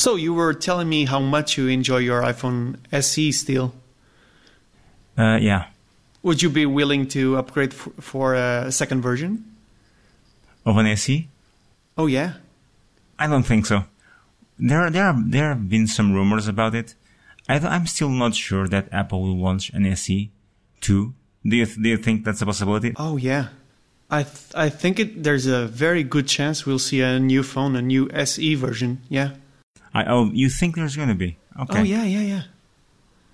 So you were telling me how much you enjoy your iPhone SE still. Uh, yeah. Would you be willing to upgrade f- for a second version? Of an SE? Oh yeah. I don't think so. There, there, are, there have been some rumors about it. I, am still not sure that Apple will launch an SE 2. Do you, do you think that's a possibility? Oh yeah. I th- I think it, there's a very good chance we'll see a new phone, a new SE version. Yeah. I, oh, you think there's going to be? Okay. Oh yeah, yeah, yeah.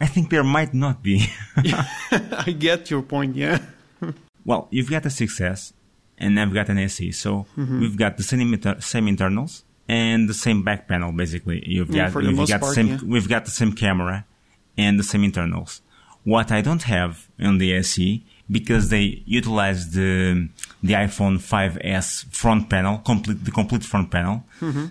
I think there might not be. I get your point. Yeah. well, you've got a 6S, and I've got an SE, so Mm-hmm. we've got the same inter- same internals and the same back panel. Basically, you've got the you've got part, same yeah. we've got the same camera and the same internals. What I don't have on the SE because they utilize the the iPhone 5s front panel, complete the complete front panel.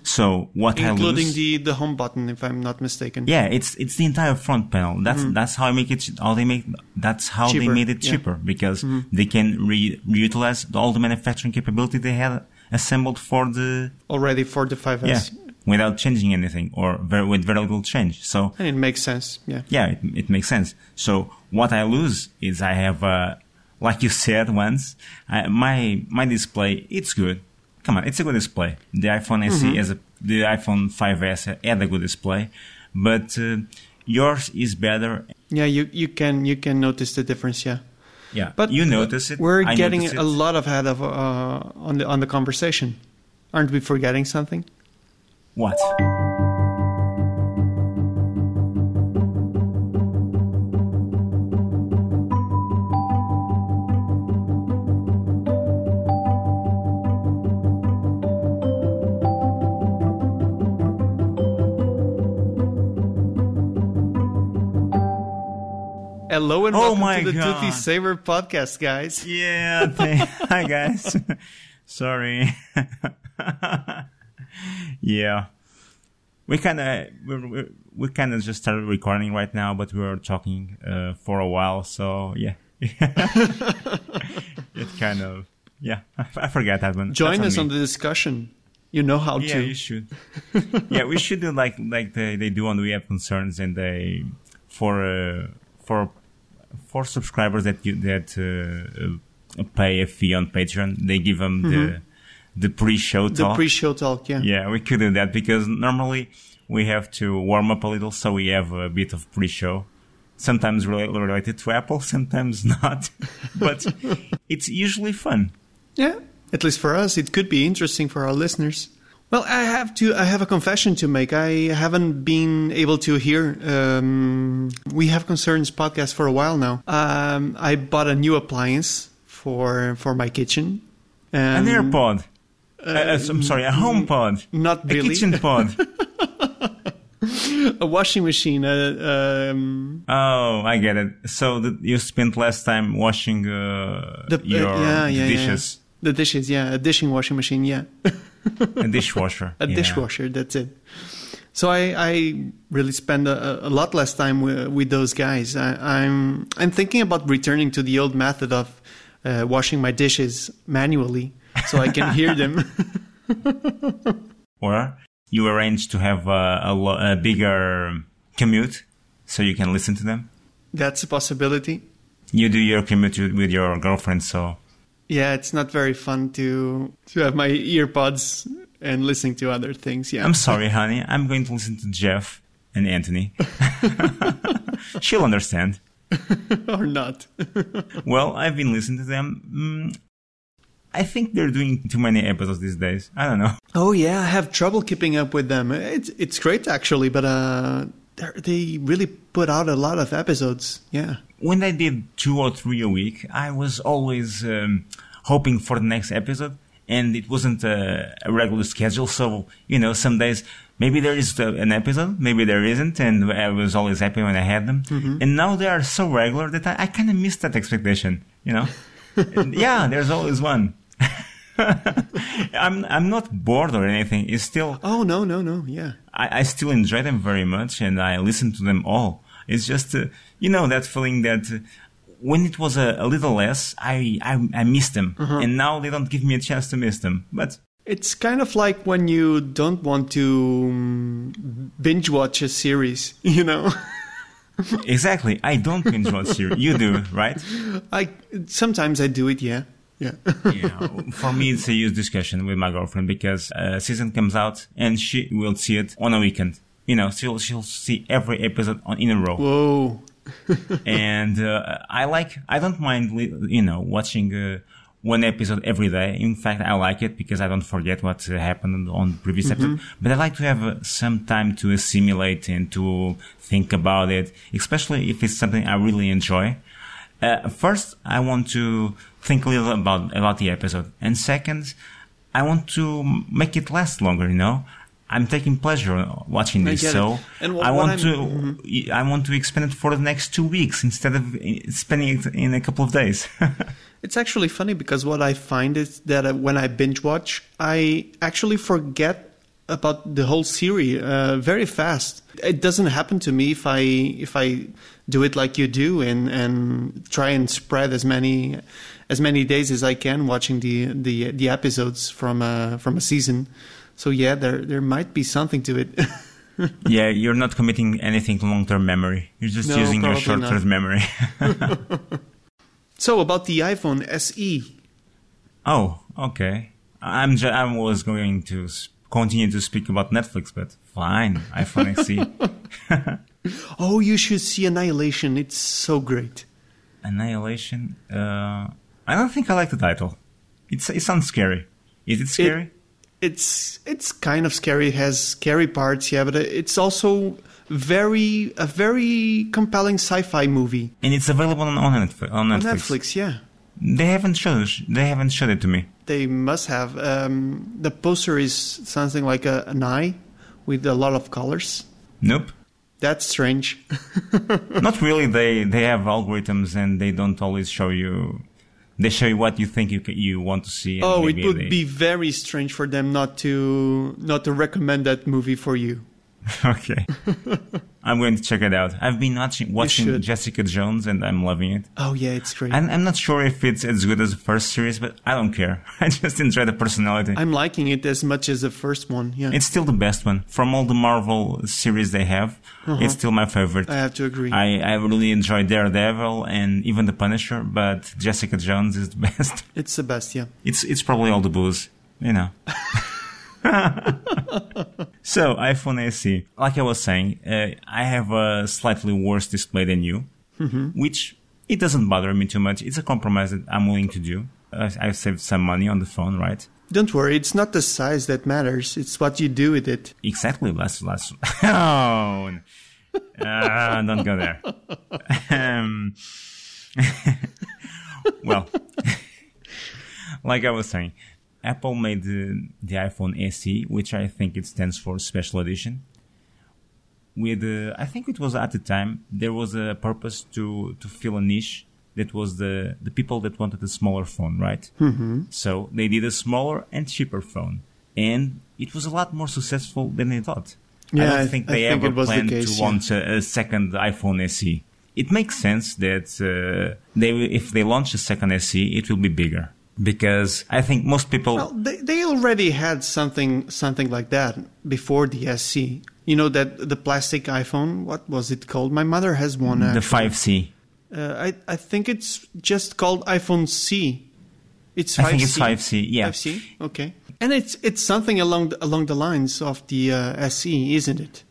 So what I Mm-hmm. Including lose, the the home button, if I'm not mistaken. yeah, it's it's the entire front panel. That's that's how I make it. How they make that's how they Mm-hmm. Cheaper, made it yeah. cheaper because they can re- reutilize all the manufacturing capability they had assembled for the Already for the 5S. yeah without changing anything or very, with very little change. So And it makes sense. Yeah. yeah, it, it makes sense. So what I lose is I have, uh, like you said once, I, my my display it's good. Come on, it's a good display. The iPhone SE has a the iPhone 5s had a good display, but uh, yours is better. Yeah, you, you can you can notice the difference. Yeah. Yeah, But you notice it. We're I getting a it. lot ahead of uh, on the on the conversation. Aren't we forgetting something? What? Hello and Oh welcome my to the God. Toothy Saver podcast, guys. Yeah. Hi guys. Sorry. yeah. We kind of we we we kind of just started recording right now, but we were talking uh, for a while, so yeah. it kind of yeah. I, I forgot that one. Join That's us on me. the discussion. You know how Yeah, to. you should. yeah, we should do like like they, they do on We Have Concerns, and they for uh, for for subscribers that you that uh, uh, pay a fee on Patreon, they give them the the pre-show Mm-hmm. the talk. pre-show talk. Yeah. yeah, we could do that because normally we have to warm up a little, so we have a bit of pre-show. Sometimes related to Apple, sometimes not, but it's usually fun. Yeah, at least for us, it could be interesting for our listeners. Well, I have to. I have a confession to make. I haven't been able to hear. Um, we have concerns podcast for a while now. Um, I bought a new appliance for for my kitchen. An AirPod. Uh, uh, I'm sorry, a HomePod. not A kitchen pod. a washing machine. Uh, um, oh, I get it. So that you spent less time washing uh, the, uh, your yeah, yeah, yeah. dishes. The dishes, yeah, a dishing washing machine, yeah. A dishwasher. a yeah. dishwasher. That's it. So I, I really spend a, a lot less time with, with those guys. I, I'm I'm thinking about returning to the old method of uh, washing my dishes manually, so I can hear them. Or you arrange to have a, a, lo- a bigger commute so you can listen to them. That's a possibility. You do your commute with with your girlfriend, so Yeah, it's not very fun to to have my earpods and listening to other things. Yeah, I'm sorry, honey. I'm going to listen to Jeff and Anthony. She'll understand. or not. Well, I've been listening to them. Mm, I think they're doing too many episodes these days. I don't know. Oh yeah, I have trouble keeping up with them. It's it's great actually, but uh, they really put out a lot of episodes. Yeah. When I did two or three a week, I was always um, hoping for the next episode, and it wasn't a, a regular schedule. So you know, some days maybe there is an episode, maybe there isn't, and I was always happy when I had them. And now they are so regular that I, I kind of missed that expectation. You know, yeah, there's always one. I'm I'm not bored or anything. It's still Oh no no no yeah. I, I still enjoy them very much and I listen to them all. It's just, uh, you know, that feeling that uh, when it was a, a little less, I, I, I missed them. And now they don't give me a chance to miss them. But It's kind of like when you don't want to um, binge watch a series, you know. exactly. I don't binge watch series. You do, right? I sometimes I do it, yeah. Yeah. yeah. For me, it's a huge discussion with my girlfriend because a season comes out and she will see it on a weekend. You know, she'll she'll see every episode on in a row. Whoa. and uh, I like. I don't mind, you know, watching. Uh, one episode every day. In fact, I like it because I don't forget what uh, happened on previous mm-hmm. episode. But I like to have uh, some time to assimilate and to think about it, especially if it's something I really enjoy. Uh, first, I want to think a little about about the episode, and second, I want to make it last longer. You know, I'm taking pleasure watching this, so what, I want to mm-hmm. I want to expand it for the next two weeks instead of uh, spending it in a couple of days. It's actually funny because what I find is that uh, when I binge watch, I actually forget about the whole series uh, very fast. It doesn't happen to me if I if I do it like you do and and try and spread as many as many days as I can watching the the the episodes from a from a season. So yeah, there there might be something to it. yeah, you're not committing anything to long term memory. You're just no, using your short term memory. So about the iPhone SE. Oh, okay. I'm just, I was going to continue to speak about Netflix, but fine, iPhone SE. oh, you should see Annihilation. It's so great. Annihilation. Uh, I don't think I like the title. It's it sounds scary. Is it scary? It, it's it's kind of scary. It has scary parts, yeah, but it's also very a very compelling sci-fi movie. And it's available on, on, Netflix, on Netflix. Yeah. They haven't shown they haven't showed it to me. They must have. Um, the poster is something like a, an eye with a lot of colors. Nope. That's strange. Not really. They they have algorithms and they don't always show you. They show you what you think you you want to see. oh, it would they... be very strange for them not to not to recommend that movie for you. okay. I'm going to check it out. I've been watching watching Jessica Jones and I'm loving it. Oh yeah, it's great. And I'm not sure if it's as good as the first series, but I don't care. I just enjoy the personality. I'm liking it as much as the first one. Yeah. It's still the best one from all the Marvel series they have. Uh-huh. It's still my favorite. I have to agree. I, I really enjoy Daredevil and even the Punisher, but Jessica Jones is the best. It's the best, yeah. It's it's probably all the booze, you know. so iPhone SE, like I was saying, uh, I have a slightly worse display than you, mm-hmm. which it doesn't bother me too much. It's a compromise that I'm willing to do. I've saved some money on the phone, right? Don't worry, it's not the size that matters. It's what you do with it. Exactly. Last, last. oh, uh, don't go there. Um, well, like I was saying, Apple made the, the iPhone SE, which I think it stands for Special Edition. With uh, I think it was at the time there was a purpose to to fill a niche that was the the people that wanted a smaller phone, right? Mm-hmm. So they did a smaller and cheaper phone, and it was a lot more successful than they thought. Yeah, I don't think they think ever planned the case, to yeah. launch a, a, second iPhone SE. It makes sense that uh, they if they launch a second SE, it will be bigger because I think most people well, they, they already had something something like that before the SE. You know that the plastic iPhone. What was it called? My mother has one. The five C. Uh, I I think it's just called iPhone C. It's 5C. I think it's five C. Yeah. Five C. Okay. And it's it's something along the, along the lines of the uh, SE, isn't it?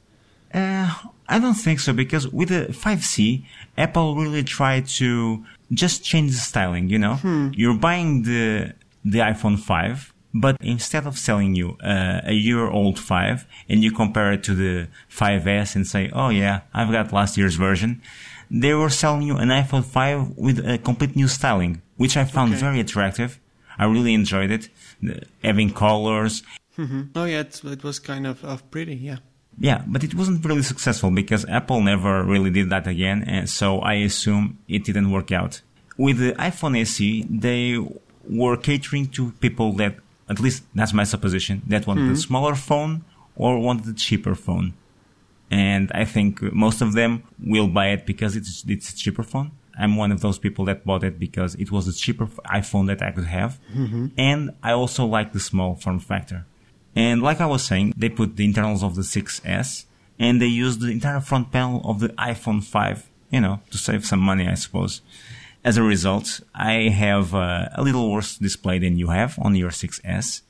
Uh, I don't think so because with the 5C, Apple really tried to just change the styling, you know? Hmm. You're buying the, the iPhone 5, but instead of selling you uh, a year old 5 and you compare it to the 5S and say, oh yeah, I've got last year's version, they were selling you an iPhone 5 with a complete new styling, which I found okay. very attractive. I really enjoyed it, having colors. Mm-hmm. Oh yeah, it was kind of, of pretty, yeah. Yeah, but it wasn't really successful because Apple never really did that again, and so I assume it didn't work out. With the iPhone SE, they were catering to people that, at least that's my supposition, that wanted mm-hmm. a smaller phone or wanted a cheaper phone. And I think most of them will buy it because it's it's a cheaper phone. I'm one of those people that bought it because it was a cheaper iPhone that I could have, mm-hmm. and I also like the small form factor. And like I was saying, they put the internals of the 6S and they used the entire front panel of the iPhone 5, you know, to save some money, I suppose. As a result, I have uh, a little worse display than you have on your 6S.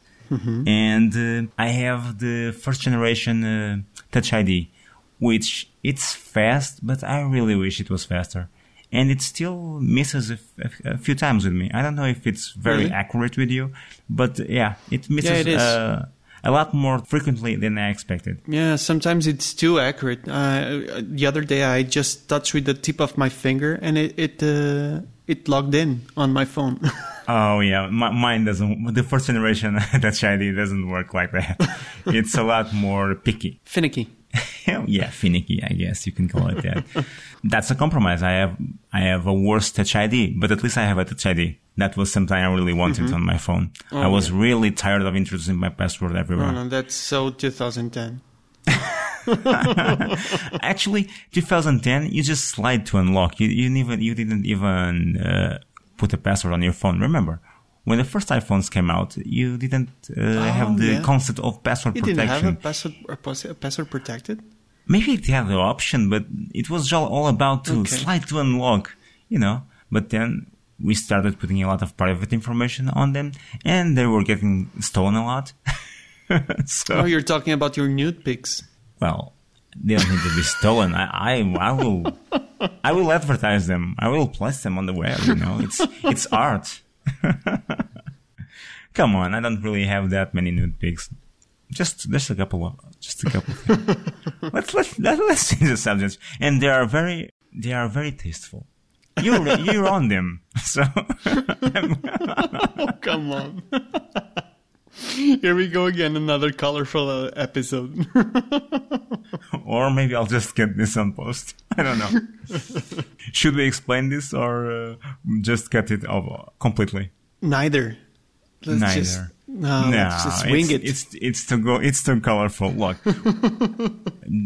And uh, I have the first generation uh, Touch ID, which it's fast, but I really wish it was faster. And it still misses a, f- a few times with me. I don't know if it's very Really? accurate with you, but yeah, it misses it is. Uh, a lot more frequently than I expected. Yeah, sometimes it's too accurate. Uh, the other day, I just touched with the tip of my finger, and it it uh, it logged in on my phone. Oh yeah, my, mine doesn't. The first generation Touch ID doesn't work like that. it's a lot more picky. Finicky. yeah, finicky, I guess you can call it that. That's a compromise. I have I have a worse Touch ID, but at least I have a Touch ID. That was something I really wanted on my phone. I was really tired of introducing my password everywhere. Oh no, that's so 2010. Actually, 2010, you just slide to unlock. You, you even you didn't even uh, put a password on your phone. Remember, when the first iPhones came out, you didn't uh, have the Oh, yeah. concept of password You didn't have a password a password protected. Maybe it had the option, but it was all all about to Okay. slide to unlock, you know. But then we started putting a lot of private information on them, and they were getting stolen a lot. so, Oh, you're talking about your nude pics. well, they don't need to be stolen. I, I, I will, I will advertise them. I will place them on the web. You know, it's it's art. Come on, I don't really have that many nude pics. Just there's a couple. Of, just a couple. Things. let's let's let, let's change the subject. And they are very they are very tasteful. You're you're on them, so Oh, come on. Here we go again, another colorful uh, episode. or maybe I'll just get this on post. I don't know. Should we explain this or uh, just cut it off completely? Neither. Let's Neither. Just, no, no, let's just wing it's, it. It's it's too go. It's too colorful. Look,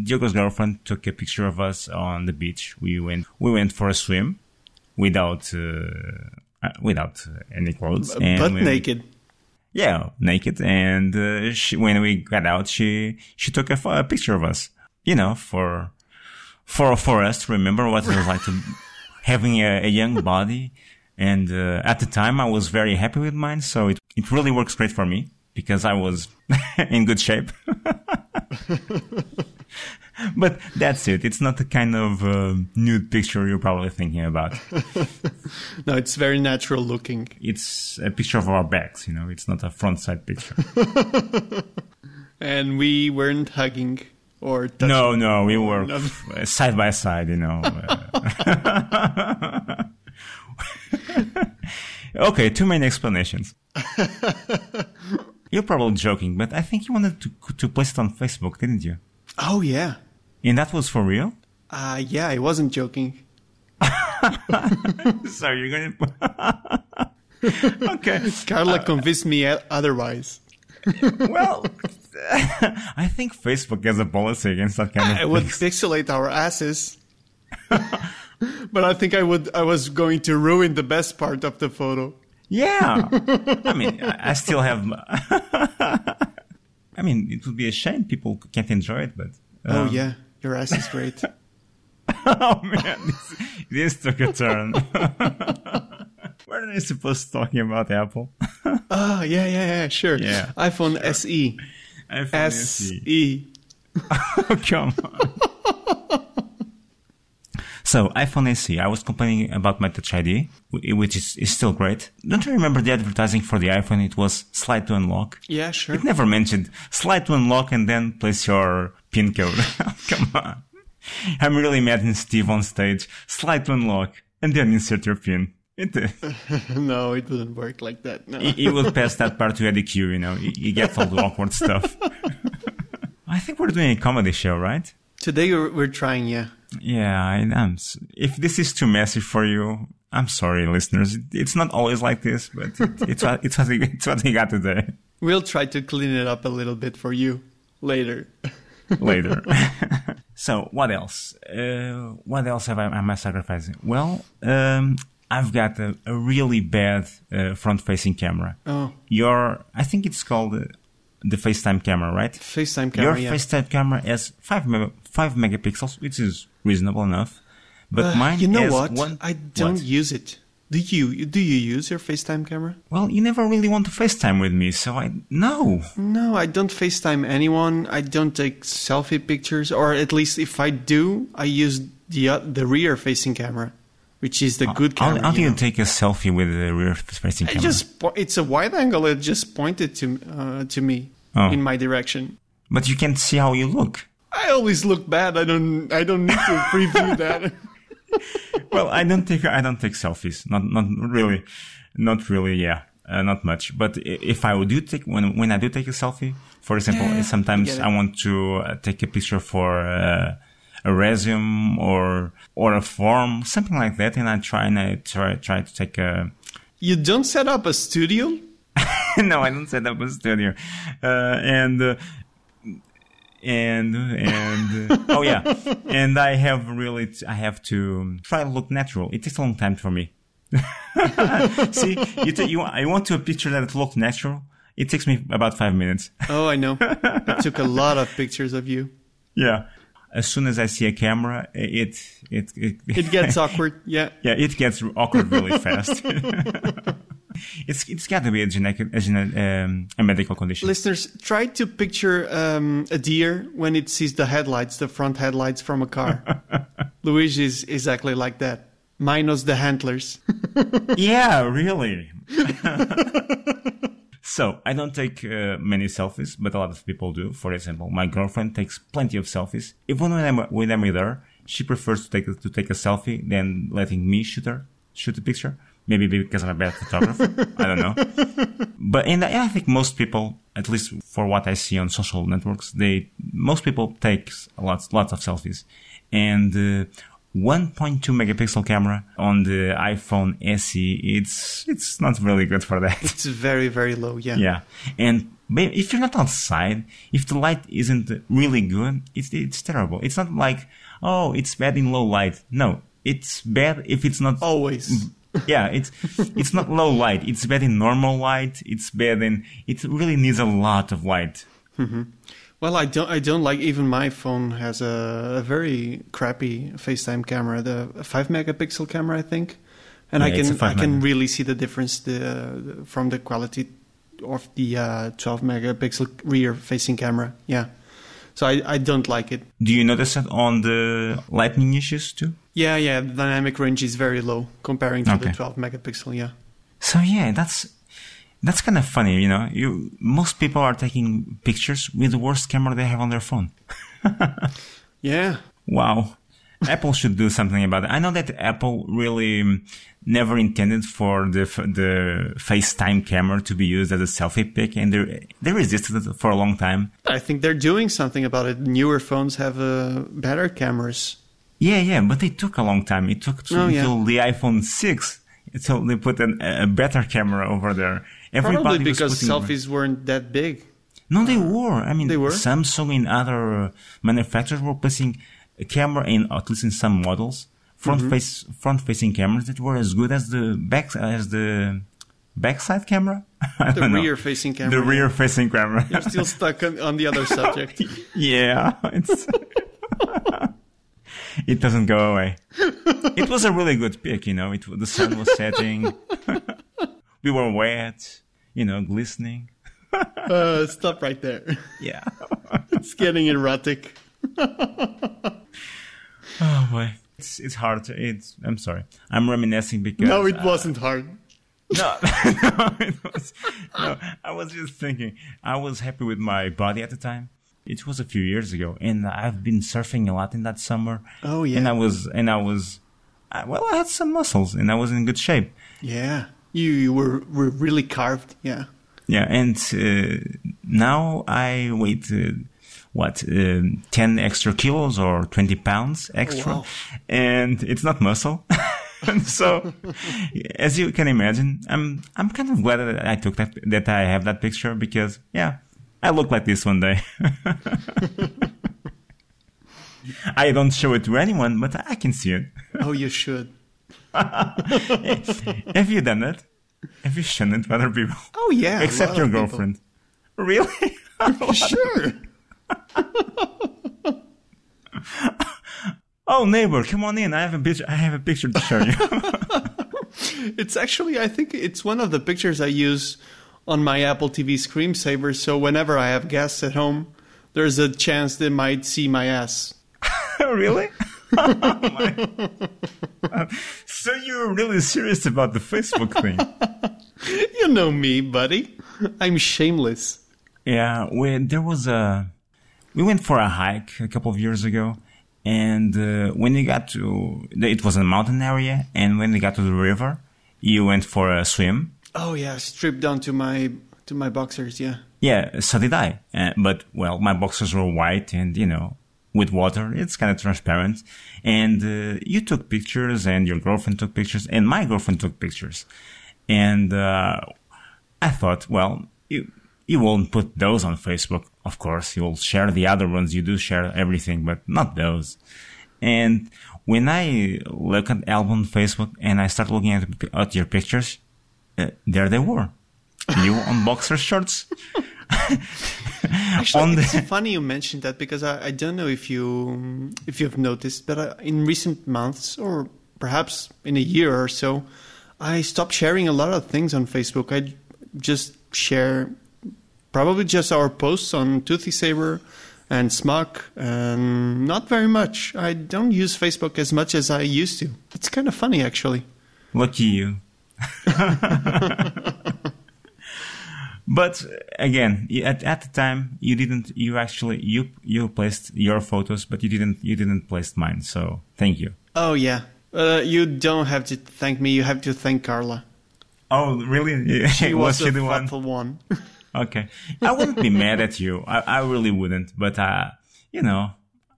Diogo's girlfriend took a picture of us on the beach. We went we went for a swim without uh, uh, without any clothes, and Butt when- naked. Yeah, naked. And uh, she, when we got out, she she took a, a picture of us. You know, for for for us to remember what it was like to having a, a young body. And uh, at the time, I was very happy with mine, so it it really works great for me because I was in good shape. but that's it. It's not the kind of uh, nude picture you're probably thinking about. No, it's very natural looking. It's a picture of our backs. You know, it's not a front side picture. And we weren't hugging or touching. No, no, we were No. uh, side by side, you know. okay, too many explanations. You're probably joking, but I think you wanted to to place it on Facebook, didn't you? Oh, yeah. And that was for real. Uh, yeah, I wasn't joking. So you're gonna. okay. Carla convinced me otherwise. Well, I think Facebook has a policy against that kind of I would things. pixelate our asses. but I think I would. I was going to ruin the best part of the photo. Yeah. I mean, I I still have. I mean, it would be a shame people can't enjoy it, but. oh um, yeah, your ass is great. Oh man, this, this took a turn. Weren't I supposed to talking about Apple? oh yeah, yeah, yeah, sure. Yeah. iPhone SE. iPhone SE. Oh, come on. So iPhone SE, I was complaining about my Touch ID, which is, is still great. Don't you remember the advertising for the iPhone? It was slide to unlock. Yeah, sure. It never mentioned slide to unlock and then place your pin code. Come on. I'm really mad in Steve on stage. Slide to unlock and then insert your pin. It, uh, no, it wouldn't work like that. No. he, he will pass that part to Eddy Cue, you know. He, he gets all the awkward stuff. I think we're doing a comedy show, right? Today we're, we're trying, yeah. Yeah, I am. If this is too messy for you, I'm sorry, listeners. It's not always like this, but it, it's what it's what we, it's what we got today. We'll try to clean it up a little bit for you later. Later. so what else? Uh, what else have I am I sacrificing? Well, um, I've got a, a really bad uh, front-facing camera. Oh, Your, I think it's called uh, the FaceTime camera, right? FaceTime camera. Your yeah. FaceTime camera has five me- five megapixels, which is reasonable enough. But Uh, mine you know has what? one. I don't what? use it. Do you? Do you use your FaceTime camera? Well, you never really want to FaceTime with me, so I no. No, I don't FaceTime anyone. I don't take selfie pictures, or at least if I do, I use the uh, the rear facing camera, which is the good I'll, camera. I'll you even know. take a selfie with the rear facing I camera. just po- it's a wide angle. It just pointed to uh, to me Oh. in my direction. But you can't see how you look. I always look bad. I don't. I don't need to preview that. well, I don't take I don't take selfies. Not not really, not really. Yeah, uh, not much. But if I do take when when I do take a selfie, for example, Yeah, sometimes. I, want to uh, take a picture for uh, a resume or or a form, something like that, and I try and I try try to take a. you don't set up a studio. no, I don't set up a studio, uh, and. Uh, and and uh, oh yeah and i have really t- i have to try to look natural it takes a long time for me see you, t- you i want to a picture that looks natural it takes me about five minutes Oh, I know. I took a lot of pictures of you. yeah as soon as i see a camera it it it, It gets awkward. Yeah. yeah it gets awkward really fast it's it's got to be a genetic a, um, a medical condition Listeners, try to picture um, a deer when it sees the headlights, the front headlights from a car. Luigi is exactly like that, minus the handlers. yeah, really. so I don't take uh, many selfies, but a lot of people do. For example, my girlfriend takes plenty of selfies. Even when I'm when I'm with her, she prefers to take a, to take a selfie than letting me shoot her shoot a picture. Maybe because I'm a bad photographer. I don't know. But and I I think most people, at least for what I see on social networks, they most people take lots lots of selfies, and. Uh, 1.2 megapixel camera on the iPhone SE. It's it's not really good for that. It's very, very low. Yeah. yeah, and if you're not outside, if the light isn't really good, it's it's terrible. It's not like oh, it's bad in low light. No, it's bad if it's not. Always. Yeah, it's it's not low light. It's bad in normal light. It's bad in. It really needs a lot of light. Well, I don't. I don't like. Even my phone has a, a very crappy FaceTime camera, the five megapixel camera, I think, and I Yeah, a can I can really see the difference the, the from the quality of the uh, 12 megapixel rear facing camera. Yeah, so I, I don't like it. Do you notice that on the lightning issues too? Yeah, yeah, the dynamic range is very low comparing to the 12 megapixel. Yeah. So yeah, that's that's kind of funny, you know. You most people are taking pictures with the worst camera they have on their phone. Yeah. Wow. Apple should do something about it. I know that Apple really um, never intended for the the FaceTime camera to be used as a selfie pic, and they they resisted it for a long time. I think they're doing something about it. Newer phones have uh, better cameras. Yeah, yeah, but it took a long time. It took to, Oh, yeah. until the iPhone six until they put an, a better camera over there. Everybody Probably because selfies weren't that big. No, they were. I mean, They were? Samsung and other manufacturers were placing a camera in, at least in some models, front Mm-hmm. face, front facing cameras that were as good as the back, as the backside camera. The rear facing camera. The rear facing camera. You're still stuck on, on the other subject. yeah, it's. it doesn't go away. It was a really good pic, you know. It the sun was setting. we were wet, you know, glistening. Uh, stop right there. Yeah. It's getting erotic. Oh boy, it's it's hard. To, it's I'm sorry. I'm reminiscing because No, it uh, wasn't hard. no, no, it was, no. I was just thinking. I was happy with my body at the time. It was a few years ago, and I've been surfing a lot in that summer. Oh, yeah. and I was and I was, I, well, I had some muscles, and I was in good shape. Yeah. You, you were, were really carved. Yeah. Yeah, and uh, now I weigh uh, what um, ten extra kilos or twenty pounds extra, wow. and it's not muscle. So, as you can imagine, I'm I'm kind of glad that I took that that I have that picture because yeah, I look like this one day. I don't show it to anyone, but I can see it. Oh, you should. Have you done it? Have you shown it to other people? Oh, yeah. Except your of people. girlfriend. Really? sure. Oh, neighbor, come on in. I have a picture. I have a picture to show you. It's actually, I think it's one of the pictures I use on my Apple TV screensaver. So whenever I have guests at home, there's a chance they might see my ass. really? so you're really serious about the Facebook thing? You know me, buddy. I'm shameless. Yeah, we, there was a. We went for a hike a couple of years ago, and uh, when you got to, it was a mountain area, and when we got to the river, you went for a swim. Oh yeah, stripped down to my to my boxers. Yeah. Yeah, so did I. Uh, but well, my boxers were white, and you know, with water, it's kind of transparent. And uh, you took pictures, and your girlfriend took pictures, and my girlfriend took pictures. And uh, I thought, well, you you won't put those on Facebook, of course. You'll share the other ones. You do share everything, but not those. And when I look at album Facebook and I start looking at, at your pictures, uh, there they were. You on boxer shorts. Actually, On the- it's funny you mentioned that because I, I don't know if you if you've noticed, but uh, in recent months or perhaps in a year or so, I stopped sharing a lot of things on Facebook. I just share probably just our posts on Toothy Saber and Smock, and not very much. I don't use Facebook as much as I used to. It's kind of funny, actually. Lucky you. but again, at, at the time, you didn't. You actually you you placed your photos, but you didn't you didn't place mine. So thank you. Oh yeah, uh, you don't have to thank me. You have to thank Carla. Oh really? She was, she the the one? one. Okay, I wouldn't be mad at you. I, I really wouldn't. But uh, you know,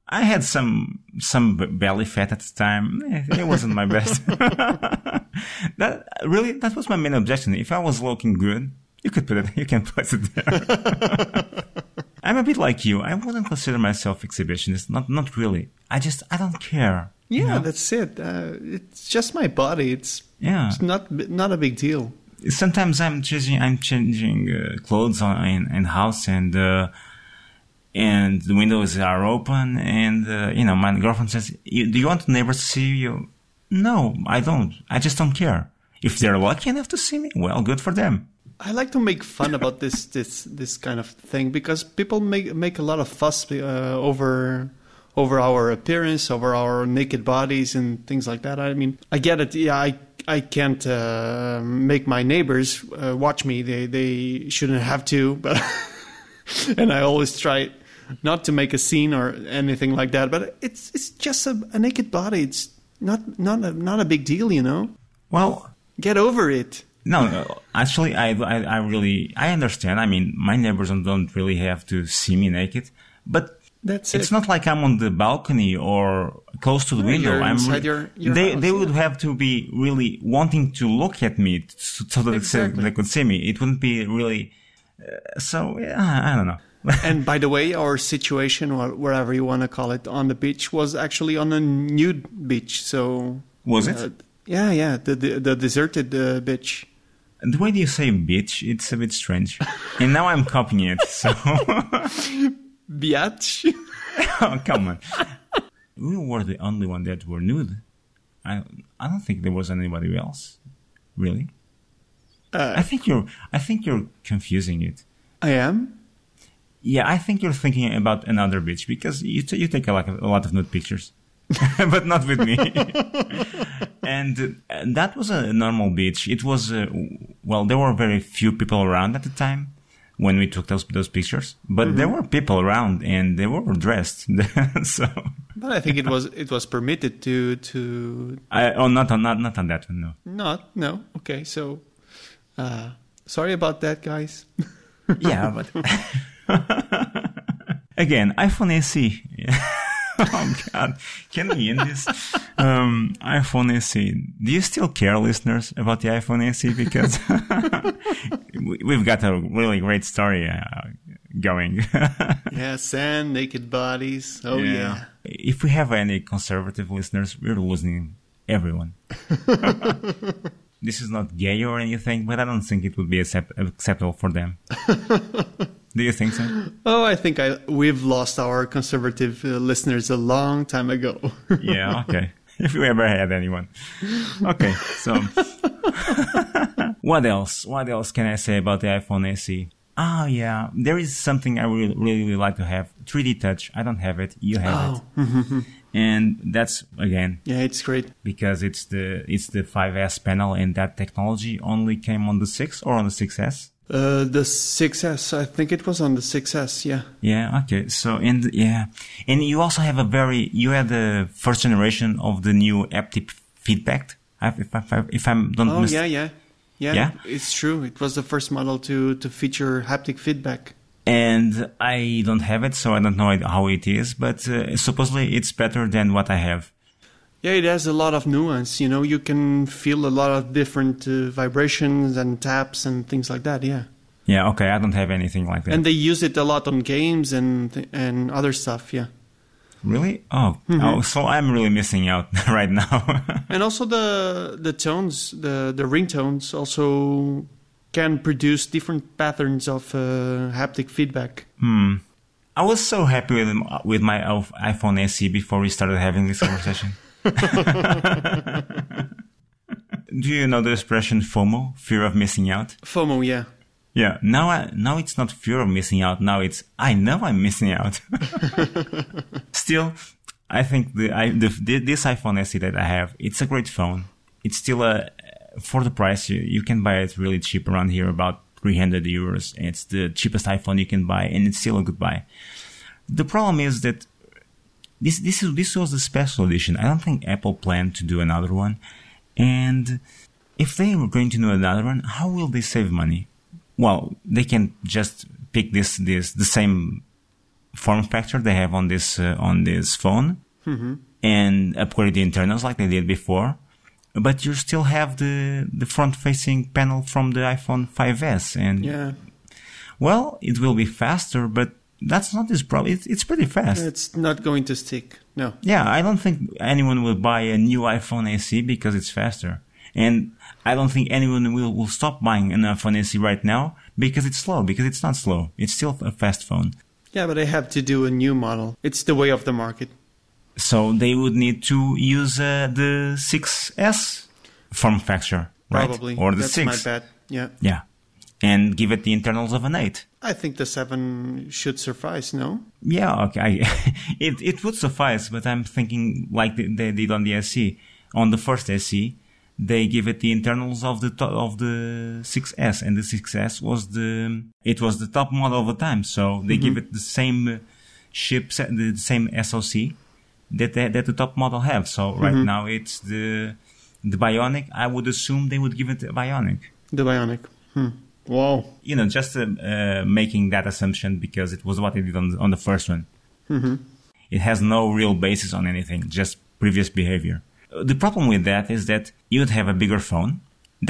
I had some some belly fat at the time. Eh, It wasn't my best. that really that was my main objection. If I was looking good, you could put it. You can place it there. I'm a bit like you. I wouldn't consider myself exhibitionist. Not not really. I just I don't care. you Yeah, know? that's it. Uh, it's just my body. It's yeah. it's not not a big deal. sometimes I'm changing I'm changing uh, clothes on, in in house and uh, and the windows are open and uh, you know my girlfriend says "You- do you want the neighbors to see you no I don't I just don't care if they're lucky enough to see me well good for them I like to make fun about this this this kind of thing because people make make a lot of fuss uh, over over our appearance, over our naked bodies and things like that. I mean, I get it. Yeah, I I can't uh, make my neighbors uh, watch me. They they shouldn't have to, but and I always try not to make a scene or anything like that. But it's it's just a, a naked body. It's not not a, not a big deal, you know. well Get over it. no no, actually I, I I really I understand I mean my neighbors don't, really have to see me naked but That's it's it. not like I'm on the balcony or close to the No, window. I'm your- your they house, they yeah. would have to be really wanting to look at me so, so that Exactly. they could see me. It wouldn't be really. Uh, so yeah, I don't know. and by the way, our situation, or wherever you want to call it, on the beach was actually on a nude beach. So Was it? uh, yeah, yeah, the the, the deserted uh, beach. the way you say "bitch," it's a bit strange. and now I'm copying it. So Biatch. oh, come on, we were the only one that were nude. I I don't think there was anybody else. Really, Uh, I think you're I think you're confusing it. I am. Yeah, I think you're thinking about another beach because you t- you take a lot of, a lot of nude pictures, but not with me. and uh, that was a normal beach. It was uh, well, there were very few people around at the time when we took those those pictures, but there were people around and they were dressed. so But I think it was it was permitted to to I oh not on not not on that one no. not no. Okay, so uh, sorry about that, guys. Yeah, but again, iPhone SE. oh God, can we end this? Um, iPhone SE. Do you still care, listeners, about the iPhone SE? Because we- we've got a really great story uh, going. yeah, sand, naked bodies. Oh yeah. If we have any conservative listeners, we're losing everyone. this is not gay or anything, but I don't think it would be accept- acceptable for them. Do you think so? Oh, I think I we've lost our conservative uh, listeners a long time ago. yeah, okay. If we ever had anyone. Okay, so what else? What else can I say about the iPhone SE? Oh yeah, there is something I really, really, really like to have. 3D Touch. I don't have it. You have Oh. it, and that's again yeah, it's great. because it's the it's the 5S panel, and that technology only came on the 6 or on the 6S. Uh, the 6S, I think it was on the 6S. Yeah. Yeah. Okay. So and yeah, and you also have a very you had the first generation of the new haptic feedback. If I, if I'm don't Oh mis- yeah, yeah, yeah. Yeah? It's true. It was the first model to to feature haptic feedback. and I don't have it, so I don't know how it is. But uh, supposedly it's better than what I have. Yeah, it has a lot of nuance. You know, you can feel a lot of different uh, vibrations and taps and things like that. Yeah, Yeah. Okay. I don't have anything like that. and they use it a lot on games and th- and other stuff. Yeah, really? Oh. Mm-hmm. Oh. So I'm really missing out right now. and also the the tones, the the ringtones also can produce different patterns of uh, haptic feedback. hmm. I was so happy with with my iPhone SE before we started having this conversation. Do you know the expression FOMO, fear of missing out? FOMO, yeah. Yeah, now I, now it's not fear of missing out. Now it's I know I'm missing out. still, I think the, I, the this iPhone SE that I have, it's a great phone. It's still a for the price you, you can buy it really cheap around here, about 300 euros. It's the cheapest iPhone you can buy, and it's still a good buy. The problem is that this this is this was a special edition. I don't think Apple planned to do another one, and if they were going to do another one, how will they save money? Well, they can just pick this this the same form factor they have on this uh, on this phone and upgrade the internals like they did before. But you still have the the front facing panel from the iPhone 5s, and Yeah, well, it will be faster, but that's not this problem. It's, it's pretty fast. it's not going to stick. No. Yeah, I don't think anyone will buy a new iPhone SE because it's faster. And I don't think anyone will, will stop buying an iPhone SE right now because it's slow, because it's not slow. It's still a fast phone. Yeah, but they have to do a new model. It's the way of the market. So they would need to use uh, the 6S form factor, right? Probably. Or the That's 6. my bet. Yeah. Yeah. And give it the internals of an 8. I think the 7 should suffice, no? Yeah, okay. It it would suffice, but I'm thinking like they, did on the SE. On the first SE, they give it the internals of the to- of the 6S, and the 6S was the it was the top model of the time. So they give it the same chip, the same SoC that they, that the top model have. So right now it's the the Bionic. I would assume they would give it a Bionic The Bionic. Hmm. Wow. you know, just uh, uh, making that assumption because it was what they did on the, on the first one. It has no real basis on anything, just previous behavior. Uh, The problem with that is that you'd have a bigger phone.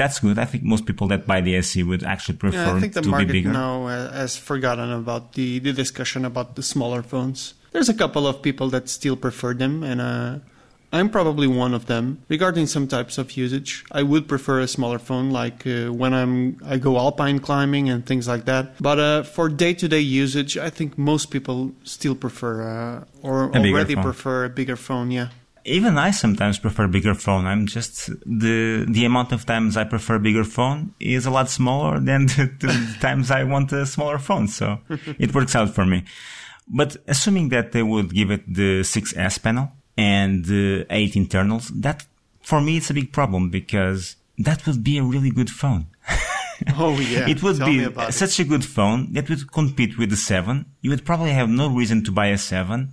That's good. I think most people that buy the SE would actually prefer Yeah, I think the to be market bigger. now uh, has forgotten about the, the discussion about the smaller phones. There's a couple of people that still prefer them, and uh, I'm probably one of them. Regarding some types of usage, I would prefer a smaller phone, like uh, when I'm I go alpine climbing and things like that. But uh, for day-to-day usage, I think most people still prefer uh, or A already prefer a bigger phone. Yeah. Even I sometimes prefer bigger phone. I'm just the the amount of times I prefer bigger phone is a lot smaller than the, the times I want a smaller phone. So it works out for me. But assuming that they would give it the 6S panel and the 8 internals, that for me it's a big problem because that would be a really good phone. Oh yeah. it would Tell be about it. such a good phone that would compete with the 7. You would probably have no reason to buy a 7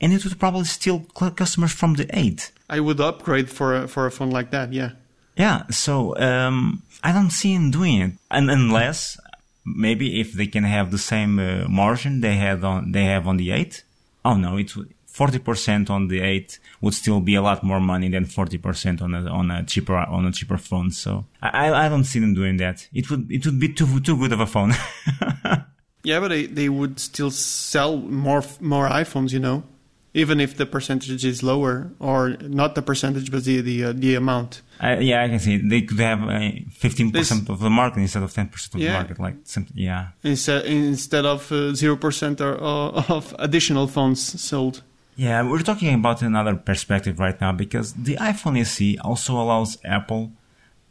and it would probably steal customers from the 8. I would upgrade for a, for a phone like that. Yeah. Yeah, so um, I don't see him doing it, and unless maybe if they can have the same uh, margin they had on they have on the eight. Oh no, it forty percent on the eight would still be a lot more money than forty percent on a on a cheaper on a cheaper phone. So I I don't see them doing that. It would it would be too too good of a phone. Yeah, but they, they would still sell more more iPhones, you know. even if the percentage is lower, or not the percentage, but the the, uh, the amount. Uh, yeah, I can see they could have uh, fifteen percent of the market instead of ten percent of Yeah. the market. Like something, yeah. Instead instead of uh, zero percent or uh, of additional phones sold. Yeah, we're talking about another perspective right now because the iPhone SE also allows Apple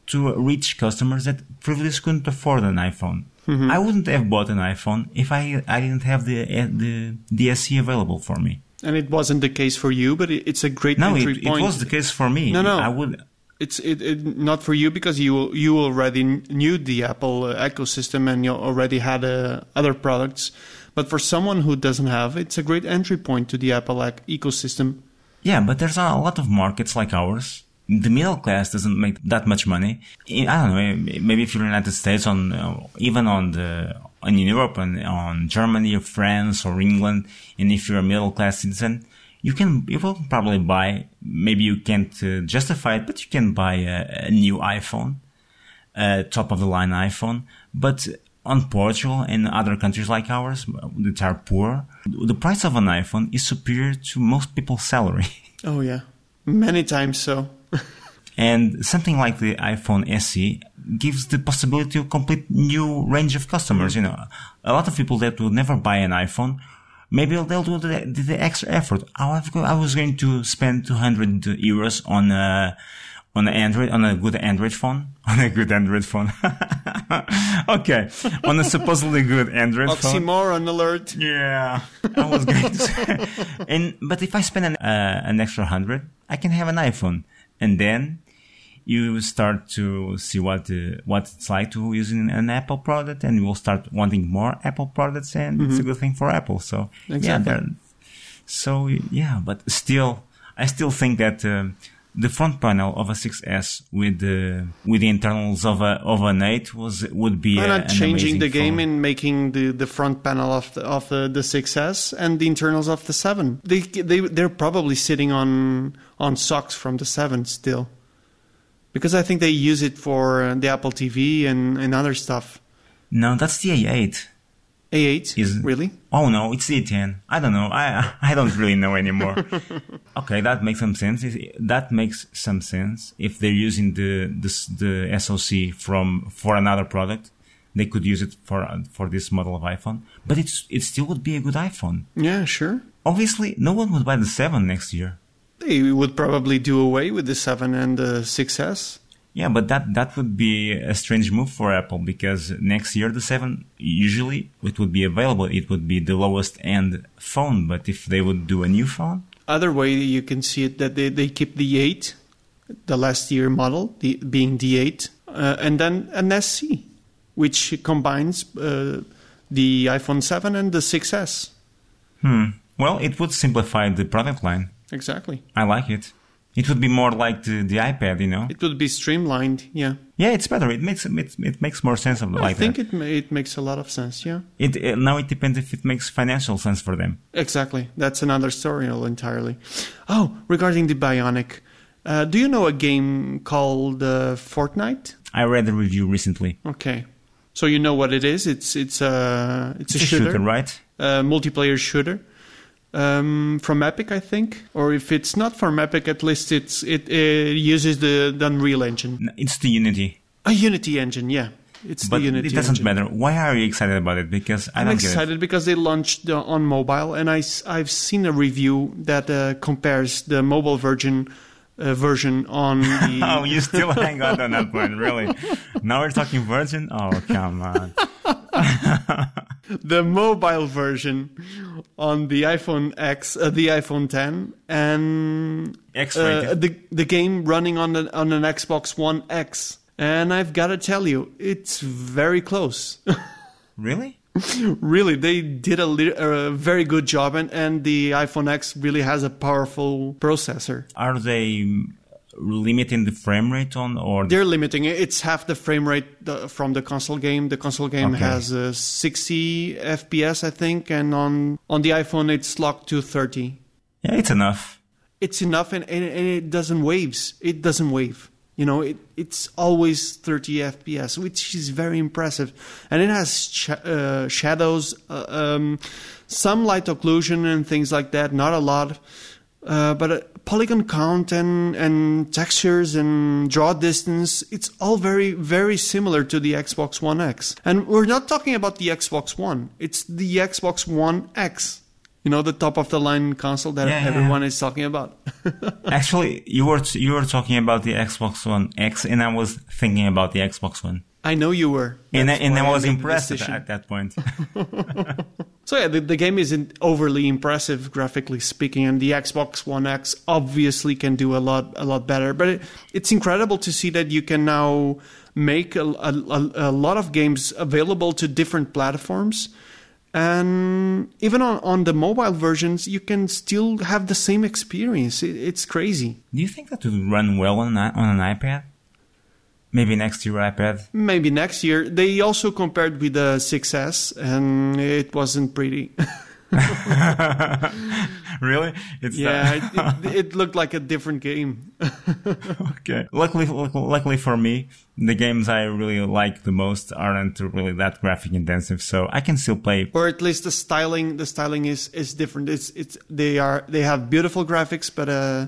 to reach customers that previously couldn't afford an iPhone. I wouldn't have bought an iPhone if I I didn't have the the the SE available for me. And it wasn't the case for you, but it, it's a great No, entry it, it was the case for me. No, no. I would. It's it, it not for you because you you already knew the Apple uh, ecosystem and you already had uh, other products. But for someone who doesn't have, it's a great entry point to the Apple ecosystem. Yeah, but there's a lot of markets like ours. The middle class doesn't make that much money. I don't know. Maybe if you're in the United States, on uh, even on the in Europe and on Germany or France or England, and if you're a middle class citizen, you can you will probably buy. Maybe you can't uh, justify it, but you can buy a, a new iPhone, uh, top of the line iPhone. But on Portugal and other countries like ours that are poor, the price of an iPhone is superior to most people's salary. Oh yeah, many times so. And something like the iPhone SE gives the possibility of complete new range of customers. You know, a lot of people that would never buy an iPhone, maybe they'll do the, the extra effort. I was I was going to spend 200 euros on a, on an Android, on a good Android phone, on a good Android phone. okay. On a supposedly good Android phone. Oxymoron alert. Yeah, I was going to say. And but if I spend an, uh, an extra hundred, I can have an iPhone, and then you start to see what uh, what it's like to using an Apple product, and you will start wanting more Apple products, and it's a good thing for Apple. So yeah, Exactly. there- so yeah, but still, I still think that. um the front panel of a 6S with the with the internals of a of an 8 was would be Why not changing the game phone. and making the, the front panel of the, of the, the 6S and the internals of the 7? They they they're probably sitting on on SoCs from the 7 still, because I think they use it for uh, the Apple TV and, and other stuff. No, that's the A8. A8 Is- really? Oh no, it's A10. I don't know. I I don't really know anymore. okay, that makes some sense. That makes some sense. If they're using the this, the SoC from for another product, they could use it for for this model of iPhone. But it's it still would be a good iPhone. Yeah, sure. Obviously, no one would buy the seven next year. They would probably do away with the 7 and the 6S. Yeah, but that that would be a strange move for Apple because next year the seven usually it would be available. It would be the lowest end phone. But if they would do a new phone, Other way you can see it that they, they keep the 8, the last year model, the, being the 8, uh, and then an SE, which combines uh, the iPhone 7 and the 6S. hmm, well, it would simplify the product line. Exactly. I like it. It would be more like the, the iPad, you know. It would be streamlined, yeah. Yeah, it's better. It makes it, it makes more sense of I like think that. it, it makes a lot of sense, yeah. It, it now it depends if it makes financial sense for them. Exactly. That's another story entirely. Oh, regarding the Bionic, uh, do you know a game called uh, Fortnite? I read the review recently. Okay. So you know what it is? It's it's a it's, It's a shooter, right? a multiplayer shooter um, from Epic, I think. Or if it's not from Epic, at least it's it, it uses the, the Unreal Engine, It's the Unity, a Unity engine. Yeah, it's but the Unity. Engine. It doesn't engine. matter. Why are you excited about it? Because I I'm don't get it. excited because they launched uh, on mobile, and I, I've seen a review that uh, compares the mobile version uh, version on the. Oh, you still hang on to that one, really? Now we're talking Virgin? Oh, come on. the mobile version on the iPhone X, uh, the iPhone 10, and uh, the the game running on the, on an Xbox One X. And I've got to tell you, it's very close. Really? really, they did a, li- a very good job, and, and the iPhone X really has a powerful processor. Are they limiting the frame rate on, or They're limiting it. It's half the frame rate from the console game. The console game Okay. has uh, 60 FPS, I think, and on on the iPhone it's locked to 30. yeah, it's enough. It's enough, and, and, and it doesn't waves. It doesn't wave. You know, it, it's always 30 FPS, which is very impressive, and it has sh- uh, shadows, uh, um, some light occlusion and things like that. Not a lot, uh, but uh, polygon count and and textures and draw distance. It's all very very similar to the Xbox One X, and we're not talking about the Xbox One. It's the Xbox One X you know the top of the line console that Yeah, yeah, everyone is talking about Actually, you were you were talking about the Xbox One X, and I was thinking about the Xbox One, i know you were and I, That's and I was made impressed at, that point. so yeah the, the game isn't overly impressive graphically speaking and the xbox one x obviously can do a lot a lot better but it, it's incredible to see that you can now make a, a, a- a lot of games available to different platforms and even on, on the mobile versions you can still have the same experience it, it's crazy Do you think that would run well on on an iPad? Maybe next year iPad. maybe next year they also compared with the 6s and it wasn't pretty really? It's yeah it, it, it looked like a different game okay. Luckily, luckily for me, the games I really like the most aren't really that graphic intensive, so I can still play. or at least the styling the styling is is different it's it's they are they have beautiful graphics but uh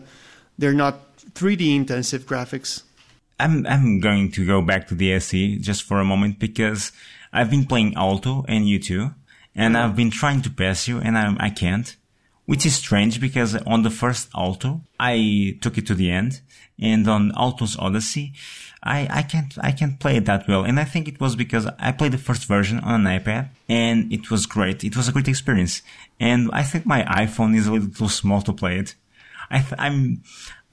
they're not 3d intensive graphics I'm I'm going to go back to the SE just for a moment because I've been playing Alto and you too, and I've been trying to pass you and I I can't, which is strange because on the first Alto I took it to the end, and on Alto's Odyssey I I can't I can't play it that well, and I think it was because I played the first version on an iPad and it was great. It was a great experience, and I think my iPhone is a little too small to play it. I th-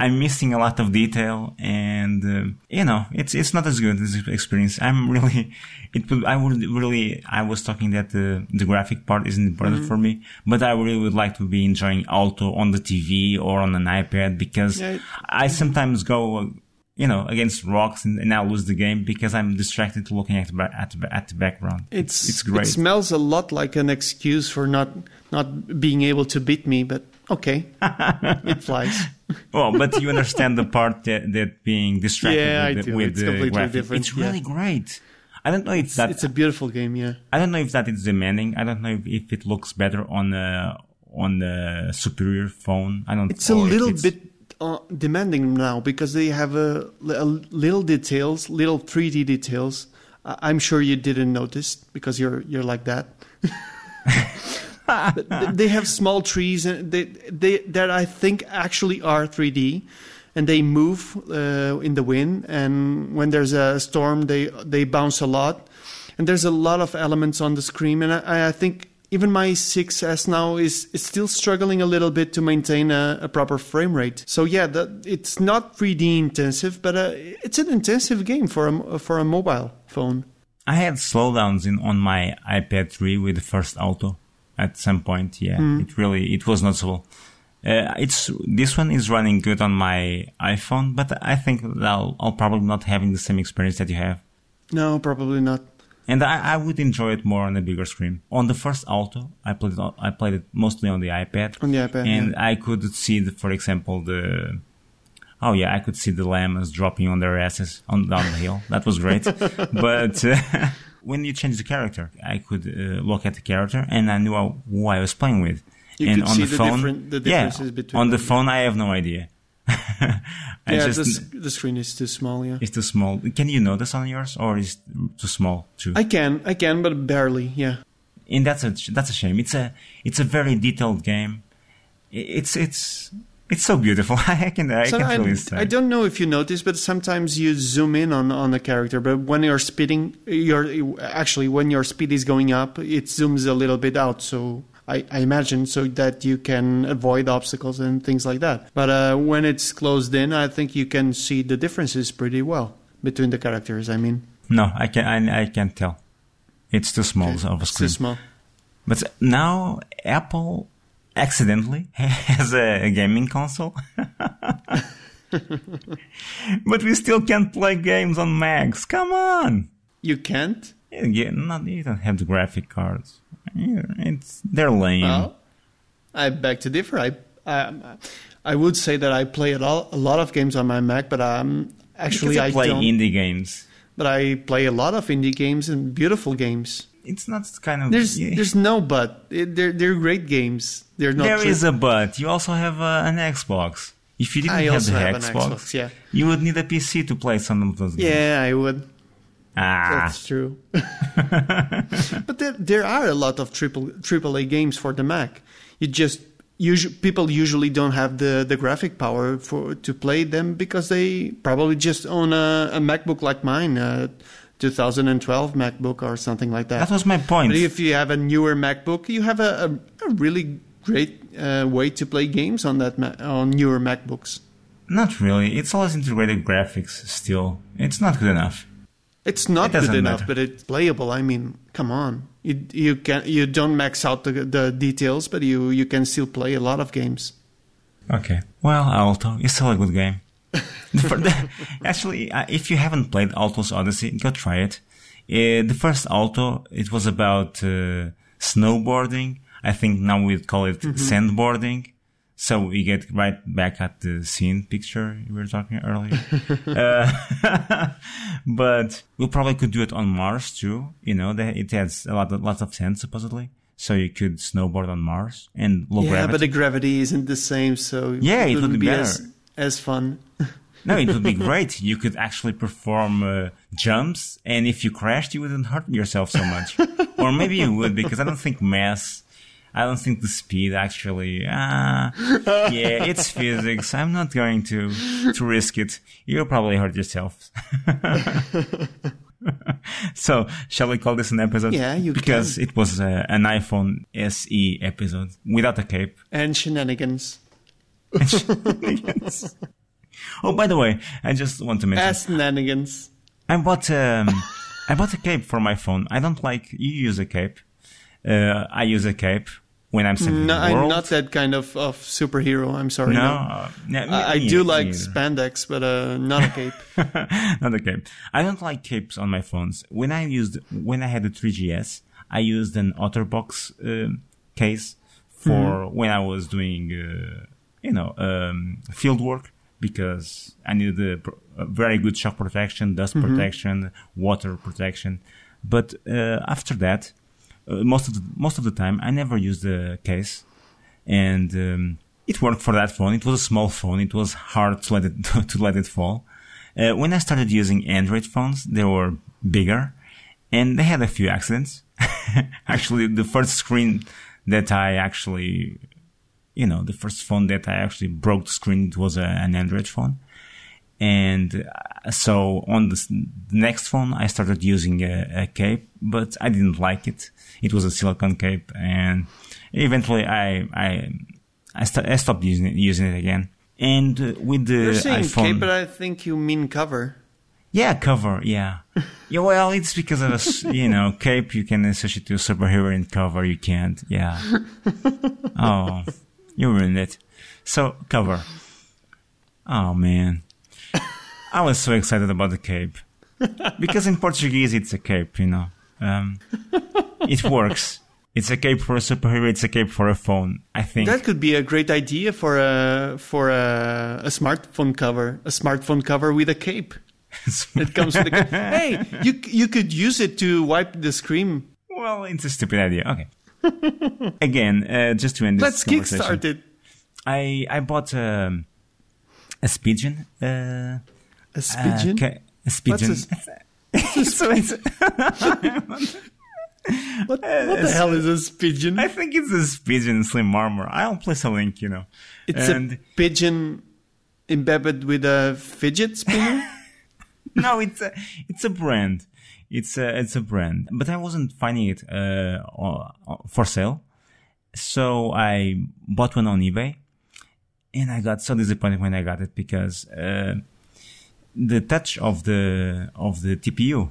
I'm missing a lot of detail, and uh, you know, it's it's not as good as experience. I'm really, it would I would really I was talking that the the graphic part isn't important for me, but I really would like to be enjoying Alto on the TV or on an iPad because Yeah, I sometimes go. uh, You know, against rocks, and, and I lose the game because I'm distracted to looking at the, at the, at the background. it's it's great. it smells a lot like an excuse for not not being able to beat me but okay it flies Well, but you understand the part that, that being distracted Yeah, with, the, do. with It's the completely graphic. different, It's yeah. really great. I don't know if that it's a beautiful game yeah I don't know if that is demanding. I don't know if, if it looks better on a on the superior phone. I don't. it's a little it's- bit uh, demanding now because they have a, a little details little 3d details I- i'm sure you didn't notice because you're you're like that they have small trees and they, they that I think actually are 3D, and they move uh, in the wind. And when there's a storm, they they bounce a lot. And there's a lot of elements on the screen, and I, I think even my 6S now is, is still struggling a little bit to maintain a, a proper frame rate. So yeah, it's not 3D intensive, but uh, it's an intensive game for a for a mobile phone. I had slowdowns in on my iPad 3 with the first Alto at some point. Yeah, Hmm. it really it was noticeable. Uh, it's this one is running good on my iPhone, but I think I'll, I'll probably not having the same experience that you have. No, probably not. And I, I would enjoy it more on a bigger screen. On the first Alto, I played it, I played it mostly on the iPad. On the iPad, and yeah. I could see, the, for example, the oh yeah, I could see the llamas dropping on their asses on down the hill. That was great. but uh, when you change the character, I could uh, look at the character and I knew who I was playing with. You and could on see the the phone, different- the yeah, differences between on the them. phone, I have no idea. Yeah, just the, the screen is too small. Yeah, it's too small. Can you notice on yours, or is it too small too? I can, I can, but barely. Yeah. and that's a that's a shame. It's a it's a very detailed game. It's it's it's so beautiful. I can I So can I, really. I don't know if you notice, but sometimes you zoom in on, on the character. But when you're speeding, you're actually when your speed is going up, it zooms a little bit out. So I, I imagine so that you can avoid obstacles and things like that. But uh, when it's closed in, I think you can see the differences pretty well between the characters. I mean, No, I can I, I can't tell. It's too small of a it's too small. But now Apple accidentally has a, gaming console. but we still can't play games on Macs. Come on. You can't. You, get- not, you don't have the graphic cards. It's they're lame. Well, I beg to differ. I, I I would say that I play a lot, a lot of games on my Mac, but um, Actually, I play indie games. but I play a lot of indie games and beautiful games. It's not kind of. There's yeah. there's no but. It, they're they're great games. They're not. There tri- is a but. You also have uh, an Xbox. If you didn't I have the Xbox, Xbox. Yeah. you would need a PC to play some of those games. Yeah, I would. Ah, That's true. but there, there are a lot of triple AAA games for the Mac. You just usu- people usually don't have the, the graphic power for to play them because they probably just own a, a MacBook like mine, a 2012 MacBook or something like that. that was my point. But if you have a newer MacBook, you have a, a, a really great uh, way to play games on that ma- on newer MacBooks. Not really. It's always integrated graphics still. It's not good enough. It's not It good enough, matter. but it's playable. I mean, come on. You you can you don't max out the the details, but you you can still play a lot of games. Okay. Well, Alto is still a good game. Actually, uh, if you haven't played Alto's Odyssey, go try it. Uh, the first Alto, it was about uh, snowboarding. I think now we'd call it sandboarding. So we get right back at the scene picture we were talking earlier. uh, but we probably could do it on Mars too. You know, it has a lot, of, lots of sand supposedly. So you could snowboard on Mars and low yeah, gravity. but the gravity isn't the same, so Yeah, it would wouldn't be better. as as fun. No, it would be great. You could actually perform uh, jumps, and if you crashed, you wouldn't hurt yourself so much. or maybe you would, because I don't think mass, I don't think the speed actually. Ah, yeah, it's physics. I'm not going to to risk it. You'll probably hurt yourself. so, shall we call this an episode? Yeah, you because it was uh, an iPhone SE episode without a cape. And shenanigans. Yes. Oh, by the way, I just want to mention. As shenanigans. I bought um, I bought a cape for my phone. I don't like you use a cape. Uh, I use a cape when I'm saving No, the I'm not that kind of, of superhero. I'm sorry. no, No. uh, me- I, I me- do me like spandex, but uh, not a cape. not a cape. I don't like capes on my phones. When I used when I had the 3GS, I used an OtterBox um case for Mm-hmm. when I was doing uh, you know um, field work because I needed a, pr- a very good shock protection, dust Mm-hmm. protection, water protection. But uh, after that, uh, most of the, most of the time, I never used the case, and um, it worked for that phone. It was a small phone. It was hard to let it to let it fall. Uh, when I started using Android phones, they were bigger, and they had a few accidents. actually, the first screen that I actually, you know, the first phone that I actually broke the screen, it was a, an Android phone. And uh, so on the, next phone, I started using a, a cape, but I didn't like it. It was a silicone cape, and eventually I I I, st- I stopped using it, using it again. And uh, with the You're saying iPhone, cape, but I think you mean cover. yeah, cover, yeah. yeah, well, it's because of a you know, cape you can associate to a superhero and cover you can't. Yeah. oh, you ruined it. So, cover. Oh, man. I was so excited about the cape. Because in Portuguese it's a cape, you know. Um, it works. It's a cape for a superhero, it's a cape for a phone. I think. That could be a great idea for a for a, a smartphone cover. A smartphone cover with a cape. It comes with a cape. Hey, you you could use it to wipe the screen. well, it's a stupid idea. Okay. Again, uh, just to end this Let's kickstart it. I I bought um, a Spigen. Uh, A pigeon. Uh, ca- a so it's, what, what the hell is a pigeon? I think it's a Spigen Slim Armor. I'll place a link, you know. It's and a pigeon embedded with a fidget spinner. no, it's a it's a brand. It's a it's a brand, but I wasn't finding it uh, for sale, so I bought one on eBay, and I got so disappointed when I got it because uh, the touch of the of the TPU,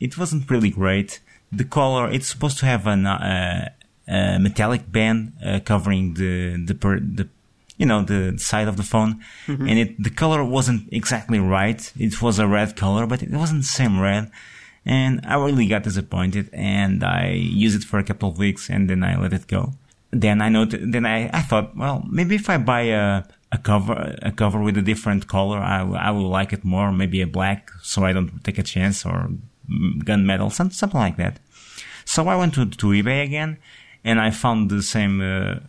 it wasn't really great. The color, it's supposed to have an uh, a metallic band uh, covering the the per, the you know the side of the phone, and it the color wasn't exactly right. It was a red color, but it wasn't the same red. And I really got disappointed, and I used it for a couple of weeks, and then I let it go. Then I noted, then I, I thought, well, maybe if I buy a a cover a cover with a different color, I, I will like it more. Maybe a black, so I don't take a chance, or mm, gunmetal, some, something like that. So I went to to eBay again, and I found the same uh,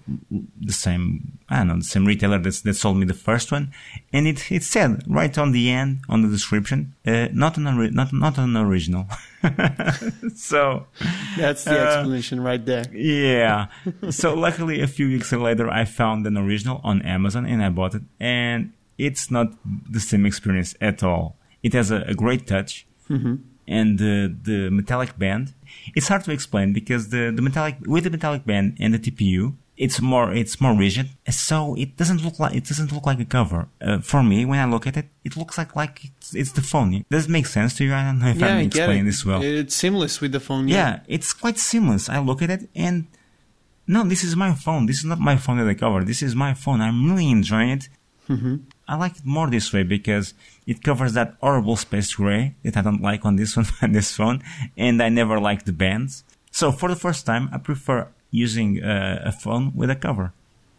the same I don't know the same retailer that that sold me the first one, and it it said right on the end on the description, uh, not an ori- not not an original. so That's the Uh, explanation right there. yeah. so luckily, a few weeks later, I found an original on Amazon and I bought it. And it's not the same experience at all. It has a, a great touch. And the, the metallic band, it's hard to explain because the, the metallic, with the metallic band and the TPU, it's more, it's more rigid. So it doesn't look like, it doesn't look like a cover. Uh, for me, when I look at it, it looks like, like it's, it's the phone. Does it make sense to you? I don't know if Yeah, I'm explaining this well. It's seamless with the phone. Yeah, it's quite seamless. I look at it and no, this is my phone. This is not my phone that I cover. This is my phone. I'm really enjoying it. I like it more this way because it covers that horrible space gray that I don't like on this one, on this phone, and I never liked the bands. So for the first time, I prefer using uh, a phone with a cover.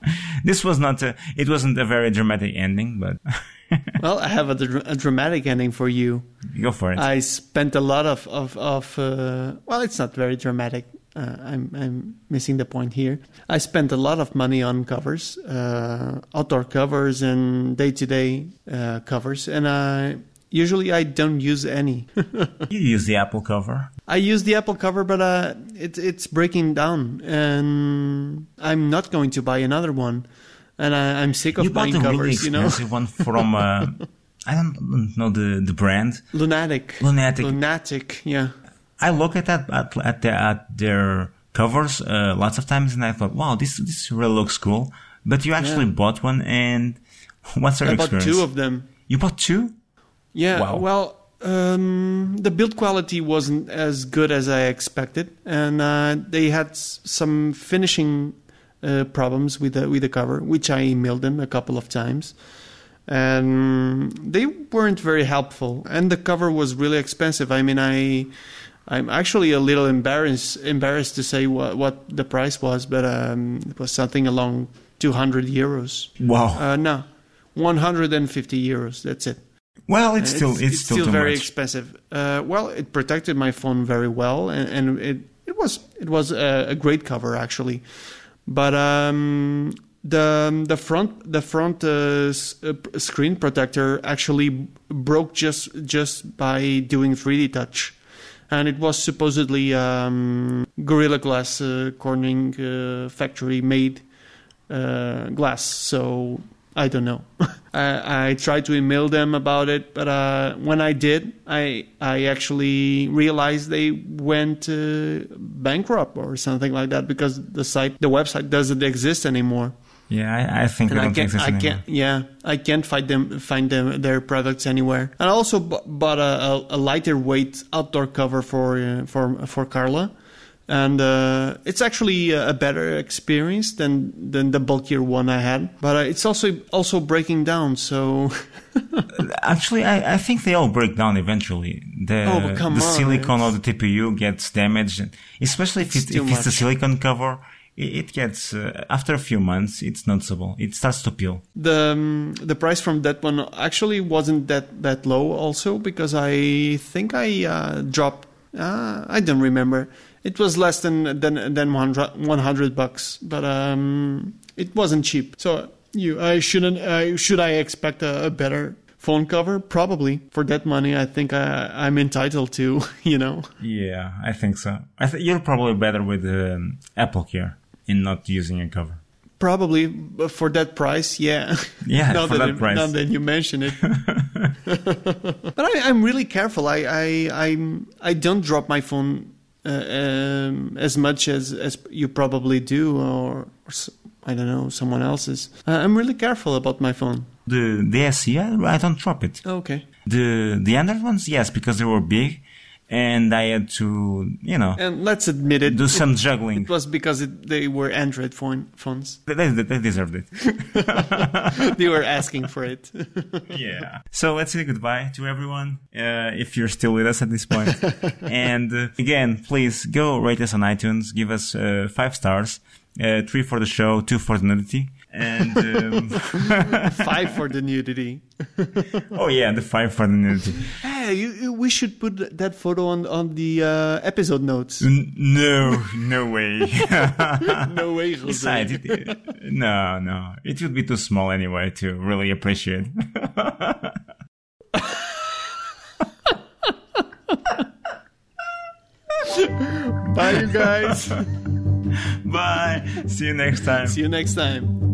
This was not a, it wasn't a very dramatic ending, but Well, I have a, dr- a dramatic ending for you. go for it. I spent a lot of of, of uh, well, it's not very dramatic. Uh, I'm I'm missing the point here. I spent a lot of money on covers, uh, outdoor covers and day to day covers, and I usually I don't use any. you use the Apple cover. I use the Apple cover, but uh, it, it's breaking down, and I'm not going to buy another one. And I, I'm sick of You buying a really covers, you know. one from, uh, I don't know the, the brand. Lunatik. Lunatik. Lunatik, yeah. I look at that at at, the, at their covers uh, lots of times, and I thought, wow, this this really looks cool. But you actually Yeah. bought one, and what's your I bought two of them. you bought two? Yeah, Wow. well, um, the build quality wasn't as good as I expected, and uh, they had s- some finishing uh, problems with the with the cover, which I emailed them a couple of times, and they weren't very helpful. And the cover was really expensive. I mean, I. I'm actually a little embarrassed embarrassed to say what, what the price was, but um, it was something along 200 euros. Wow. Uh, no, 150 euros. That's it. well, it's Uh, still it's, still, too very much. expensive. Uh, well, it protected my phone very well, and, and it it was it was a, a great cover actually. But um, the the front the front uh, s- uh, screen protector actually broke just just by doing 3D touch, and it was supposedly um, Gorilla Glass uh, Corning uh, factory made uh, glass. So I don't know. I, I tried to email them about it, but uh, when I did, I I actually realized they went uh, bankrupt or something like that because the site, the website, doesn't exist anymore. Yeah, I, I think And I don't I yeah, I can't find them, find them, their products anywhere. And I also bu- bought a, a, lighter weight outdoor cover for uh, for for Carla, and uh, it's actually a better experience than than the bulkier one I had. But uh, it's also also breaking down. So Actually, I, I think they all break down eventually. The Oh, the on, it's- of the TPU gets damaged, especially if, It's it, if it's a silicone cover. It, gets uh, after a few months, it's noticeable. It starts to peel. the um, the price from that one actually wasn't that that low. Also because I think I uh, dropped. Uh, I don't remember. It was less than than than 100, 100 bucks, but um, it wasn't cheap. So you, I shouldn't. I should I expect a, a better phone cover? Probably for that money. I think I, I'm entitled to. You know. Yeah, I think so. I th- you're probably better with um, Apple Care in not using a cover. Probably but for that price, yeah. Yeah, now for that it- price. Now that you mention it, but I, I'm really careful. I I I'm, I don't drop my phone uh, um, as much as as you probably do, or, or s- I don't know someone else's. Uh, I'm really careful about my phone. The the SE, I, I don't drop it. Okay. The the Android ones, yes, because they were big, and I had to, you know, And let's admit it. do it, some juggling. it was because it, they were Android phone phones. They, they, they deserved it. they were asking for it. yeah. So let's say goodbye to everyone, uh, if you're still with us at this point. and uh, again, please go rate us on iTunes, give us uh, five stars, uh, three for the show, two for the nudity. And um, Five for the nudity. oh yeah, the five for the nudity. Hey, you, you- we should put that photo on on the uh, episode notes. N- No, no way. no way, Besides, Jose. it, it- no, no, it would be too small anyway to really appreciate. Bye, you guys. Bye. See you next time. See you next time.